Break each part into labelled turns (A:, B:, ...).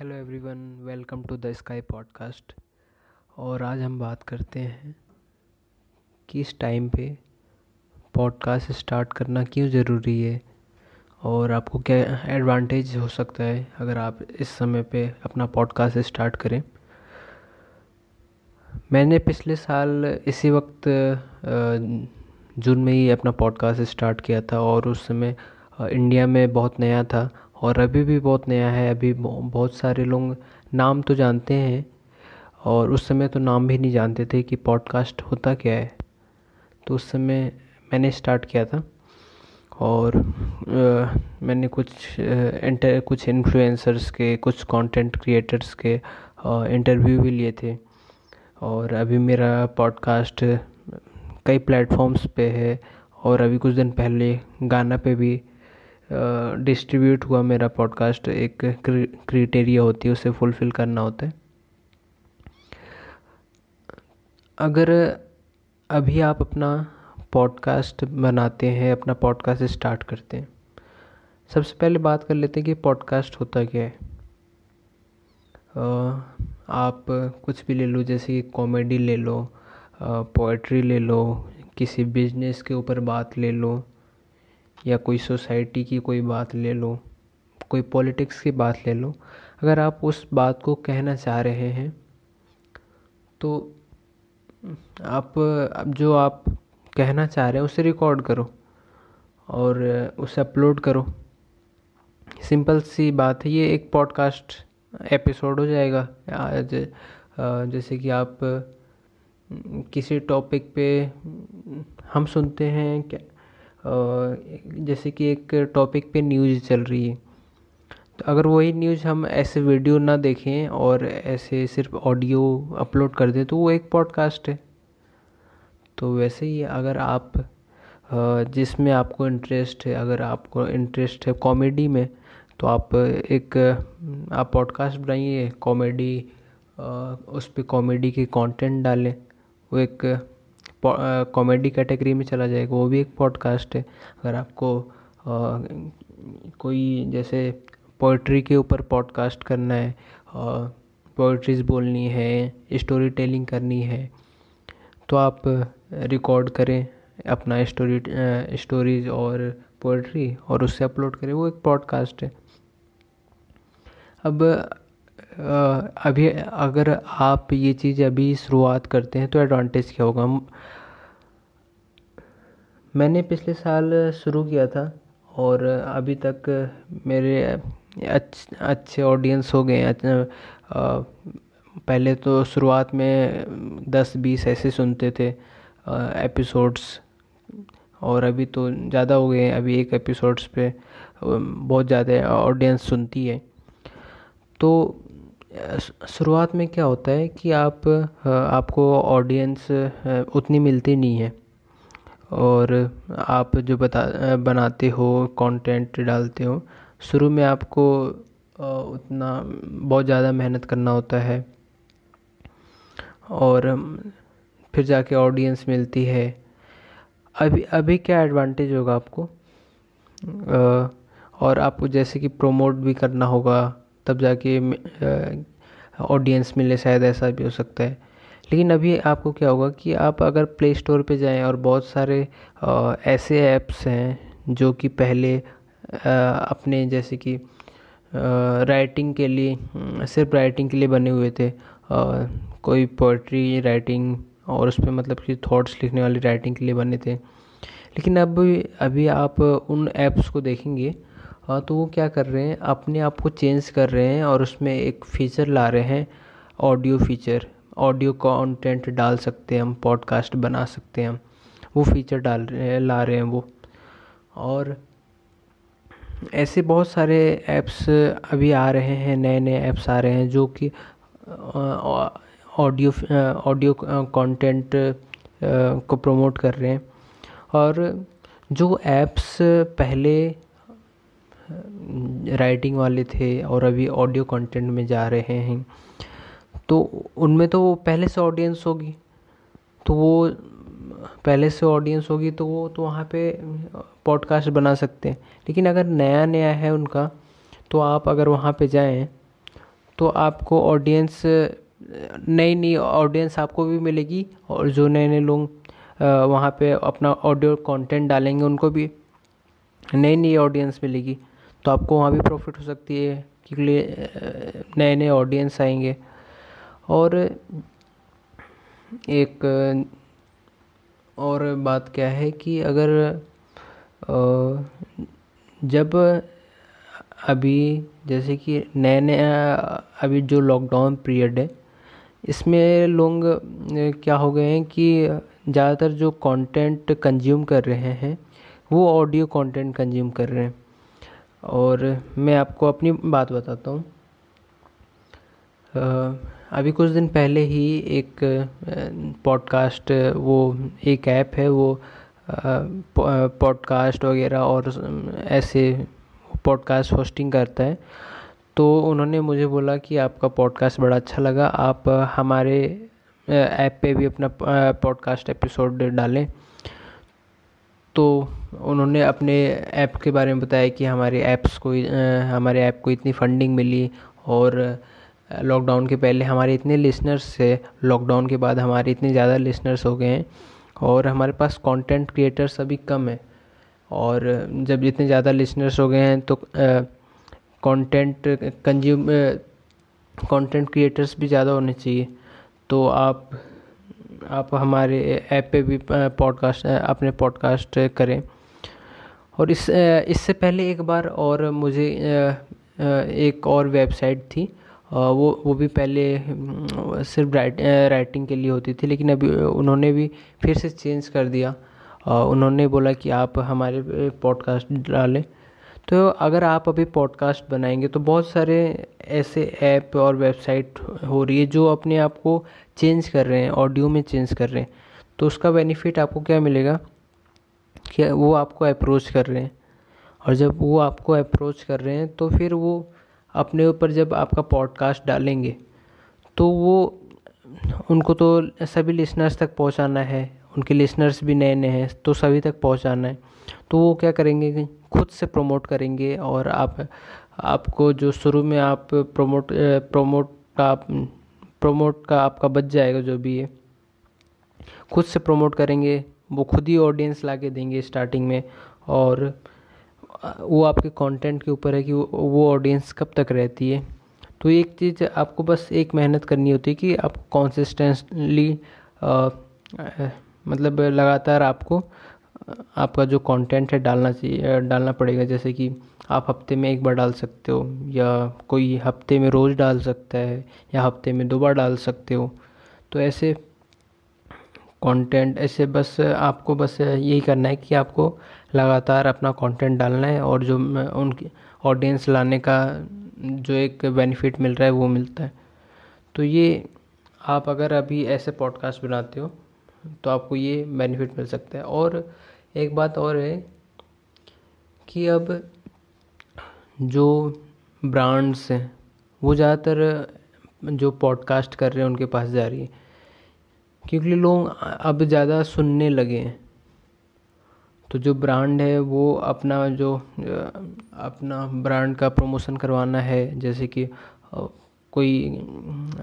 A: Hello everyone welcome to the Sky podcast और आज हम बात करते हैं कि इस टाइम पे पॉडकास्ट स्टार्ट करना क्यों ज़रूरी है और आपको क्या एडवांटेज हो सकता है अगर आप इस समय पे अपना पॉडकास्ट स्टार्ट करें। मैंने पिछले साल इसी वक्त जून में ही अपना पॉडकास्ट स्टार्ट किया था और उस समय इंडिया में बहुत नया था और अभी भी बहुत नया है अभी बहुत सारे लोग नाम तो जानते हैं और उस समय तो नाम भी नहीं जानते थे कि पॉडकास्ट होता क्या है। तो उस समय मैंने स्टार्ट किया था और आ, मैंने कुछ इंटर कुछ इन्फ्लुएंसर्स के कुछ कंटेंट क्रिएटर्स के इंटरव्यू भी लिए थे और अभी मेरा पॉडकास्ट कई प्लेटफॉर्म्स पे है और अभी कुछ दिन पहले गाना पे भी डिस्ट्रीब्यूट हुआ मेरा पॉडकास्ट एक क्रिटेरिया होती है, उसे फुलफ़िल करना होता है। अगर अभी आप अपना पॉडकास्ट बनाते हैं, अपना पॉडकास्ट स्टार्ट करते हैं, सबसे पहले बात कर लेते हैं कि पॉडकास्ट होता क्या है। आप कुछ भी ले लो, जैसे कि कॉमेडी ले लो पोइट्री ले लो, किसी बिज़नेस के ऊपर बात ले लो या कोई सोसाइटी की कोई बात ले लो, कोई पॉलिटिक्स की बात ले लो, अगर आप उस बात को कहना चाह रहे हैं तो आप जो आप कहना चाह रहे हैं उसे रिकॉर्ड करो और उसे अपलोड करो। सिंपल सी बात है, ये एक पॉडकास्ट एपिसोड हो जाएगा। आज जैसे कि आप किसी टॉपिक पे हम सुनते हैं, क्या जैसे कि एक टॉपिक पे न्यूज़ चल रही है। तो अगर वही न्यूज़ हम ऐसे वीडियो ना देखें और ऐसे सिर्फ़ ऑडियो अपलोड कर दें तो वो एक पॉडकास्ट है। तो वैसे ही अगर आप जिसमें आपको इंटरेस्ट है, अगर आपको इंटरेस्ट है कॉमेडी में तो आप एक, आप पॉडकास्ट बनाइए कॉमेडी उस पर कॉमेडी के कंटेंट डालें। वो एक कॉमेडी कैटेगरी में चला जाएगा, वो भी एक पॉडकास्ट है। अगर आपको कोई जैसे पोइट्री के ऊपर पॉडकास्ट करना है पोइट्रीज बोलनी है स्टोरी टेलिंग करनी है तो आप रिकॉर्ड करें अपना स्टोरी स्टोरीज और पोइट्री और उससे अपलोड करें, वो एक पॉडकास्ट है। अब अभी अगर आप ये चीज़ अभी शुरुआत करते हैं तो एडवांटेज क्या होगा? मैंने पिछले साल शुरू किया था और अभी तक मेरे अच्छे अच्छे ऑडियंस हो गए हैं। पहले तो शुरुआत में दस बीस ऐसे सुनते थे एपिसोड्स और अभी तो ज़्यादा हो गए हैं। अभी एक एपिसोड्स पे बहुत ज़्यादा ऑडियंस सुनती है। तो शुरुआत में क्या होता है कि आप आपको ऑडियंस उतनी मिलती नहीं है। और आप जो बता बनाते हो कंटेंट डालते हो, शुरू में आपको उतना बहुत ज़्यादा मेहनत करना होता है। और फिर जाके ऑडियंस मिलती है। अभी अभी क्या एडवांटेज होगा आपको? और आपको जैसे कि प्रोमोट भी करना होगा तब जाके ऑडियंस मिले शायद ऐसा भी हो सकता है। लेकिन अभी आपको क्या होगा कि आप अगर प्ले स्टोर पे जाएँ और बहुत सारे ऐसे ऐप्स हैं जो कि पहले अपने जैसे कि राइटिंग के लिए सिर्फ़ राइटिंग के लिए बने हुए थे। कोई पोइट्री राइटिंग और उस पर मतलब कि थॉट्स लिखने वाली राइटिंग के लिए बने थे। लेकिन अब, अभी आप उन ऐप्स को देखेंगे तो वो क्या कर रहे हैं, अपने आप को चेंज कर रहे हैं और उसमें एक फ़ीचर ला रहे हैं ऑडियो फीचर ऑडियो कंटेंट डाल सकते हैं हम पॉडकास्ट बना सकते हैं हम, वो फीचर डाल रहे हैं, ला रहे हैं वो। और ऐसे बहुत सारे ऐप्स अभी आ रहे हैं नए नए ऐप्स आ रहे हैं जो कि ऑडियो ऑडियो कंटेंट को प्रमोट कर रहे हैं। और जो ऐप्स पहले राइटिंग वाले थे और अभी ऑडियो कंटेंट में जा रहे हैं। तो उनमें तो वो पहले से ऑडियंस होगी। तो वो पहले से ऑडियंस होगी तो वो तो वहाँ पे पॉडकास्ट बना सकते हैं। लेकिन अगर नया नया है उनका तो आप अगर वहाँ पे जाएँ तो आपको ऑडियंस नई नई ऑडियंस आपको भी मिलेगी और जो नए नए लोग वहाँ पे अपना ऑडियो कंटेंट डालेंगे उनको भी नई नई ऑडियंस मिलेगी। तो आपको वहाँ भी प्रॉफिट हो सकती है, क्योंकि नए नए ऑडियंस आएँगे। और एक, और बात क्या है कि अगर जब अभी जैसे कि नए नए अभी जो लॉकडाउन पीरियड है, इसमें लोग क्या हो गए हैं कि ज़्यादातर जो कंटेंट कंज्यूम कर रहे हैं, वो ऑडियो कंटेंट कंज्यूम कर रहे हैं। और मैं आपको अपनी बात बताता हूँ। अभी कुछ दिन पहले ही एक पॉडकास्ट वो एक ऐप है, वो पॉडकास्ट वगैरह और ऐसे पॉडकास्ट होस्टिंग करता है। तो उन्होंने मुझे बोला कि आपका पॉडकास्ट बड़ा अच्छा लगा, आप हमारे ऐप पे भी अपना पॉडकास्ट एपिसोड डालें। तो उन्होंने अपने ऐप के बारे में बताया कि हमारे ऐप्स को हमारे ऐप को इतनी फंडिंग मिली और लॉकडाउन के पहले हमारे इतने लिसनर्स थे लॉकडाउन के बाद हमारे इतने ज़्यादा लिसनर्स हो गए हैं और हमारे पास कंटेंट क्रिएटर्स अभी कम है और जब इतने ज़्यादा लिसनर्स हो गए हैं तो कंटेंट कंज्यूम कंटेंट क्रिएटर्स भी ज़्यादा होने चाहिए। तो आप आप हमारे ऐप पे भी पॉडकास्ट अपने पॉडकास्ट करें। और इस इससे पहले एक बार और मुझे एक और वेबसाइट थी वो वो भी पहले सिर्फ़ राइट राइटिंग के लिए होती थी, लेकिन अभी उन्होंने भी फिर से चेंज कर दिया। उन्होंने बोला कि आप हमारे पॉडकास्ट डालें। तो अगर आप अभी पॉडकास्ट बनाएँगे तो बहुत सारे ऐसे ऐप और वेबसाइट हो रही है जो अपने आप को चेंज कर रहे हैं ऑडियो में चेंज कर रहे हैं। तो उसका बेनिफिट आपको क्या मिलेगा कि वो आपको अप्रोच कर रहे हैं। और जब वो आपको अप्रोच कर रहे हैं तो फिर वो अपने ऊपर जब आपका पॉडकास्ट डालेंगे तो वो उनको तो सभी लिसनर्स तक पहुंचाना है, उनके लिसनर्स भी नए नए हैं तो सभी तक पहुंचाना है। तो वो क्या करेंगे कि खुद से प्रमोट करेंगे और आप, आपको जो शुरू में आप प्रमोट प्रमोट का प्रमोट का आपका बच जाएगा जो भी है, खुद से प्रमोट करेंगे, वो खुद ही ऑडियंस ला के देंगे स्टार्टिंग में और, वो आपके कंटेंट के ऊपर है कि वो ऑडियंस कब तक रहती है। तो एक चीज़ आपको बस एक मेहनत करनी होती है कि आप कॉन्सिस्टेंटली मतलब लगातार आपको आपका जो कंटेंट है डालना चाहिए डालना पड़ेगा। जैसे कि आप हफ़्ते में एक बार डाल सकते हो, या कोई हफ़्ते में रोज़ डाल सकता है, या हफ़्ते में दो बार डाल सकते हो। तो ऐसे कंटेंट ऐसे बस आपको बस यही करना है कि आपको लगातार अपना कंटेंट डालना है, और जो उनकी ऑडियंस लाने का जो एक बेनिफिट मिल रहा है, वो मिलता है। तो ये आप अगर अभी ऐसे पॉडकास्ट बनाते हो तो आपको ये बेनिफिट मिल सकता है। और एक बात और है कि अब जो ब्रांड्स हैं, वो ज़्यादातर, जो पॉडकास्ट कर रहे हैं, उनके पास जा रही है। क्योंकि लोग अब ज़्यादा सुनने लगे हैं। तो जो ब्रांड है, वो अपना जो, अपना ब्रांड का प्रमोशन करवाना है। जैसे कि, कोई,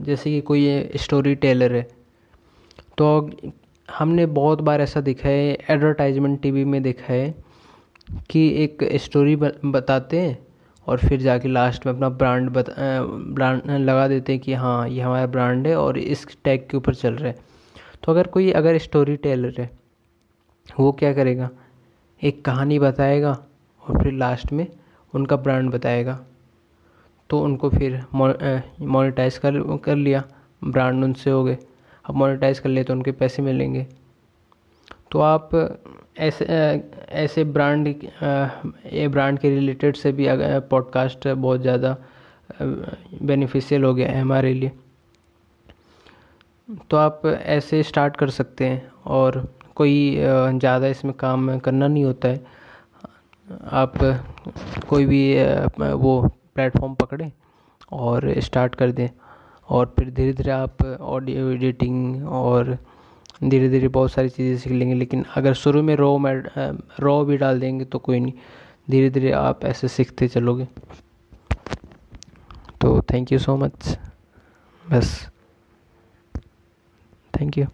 A: जैसे कि कोई स्टोरी टेलर है। तो हमने बहुत बार ऐसा देखा है एडवर्टाइजमेंट टीवी में देखा है कि एक स्टोरी बताते हैं और फिर जाके लास्ट में अपना ब्रांड बता ब्रांड लगा देते हैं कि हाँ ये हमारा ब्रांड है और इस टैग के ऊपर चल रहा है। तो अगर कोई अगर स्टोरी टेलर है, वो क्या करेगा? एक कहानी बताएगा और फिर लास्ट में उनका ब्रांड बताएगा। तो उनको फिर मोनेटाइज कर कर लिया ब्रांड उनसे हो गए। अब मोनेटाइज कर ले तो उनके पैसे मिलेंगे। तो आप ऐसे ऐसे ब्रांड ये ब्रांड के रिलेटेड से भी पॉडकास्ट बहुत ज़्यादा बेनिफिशियल हो गया है हमारे लिए। तो आप ऐसे स्टार्ट कर सकते हैं और कोई, ज़्यादा इसमें काम करना नहीं होता है। आप कोई भी, वो प्लेटफॉर्म पकड़ें और स्टार्ट कर दें। और फिर धीरे धीरे आप ऑडियो एडिटिंग और धीरे धीरे बहुत सारी चीज़ें सीख लेंगे। लेकिन अगर शुरू में रॉ में रॉ भी डाल देंगे तो कोई नहीं। धीरे धीरे आप ऐसे सीखते चलोगे। तो थैंक यू सो मच बस। Thank you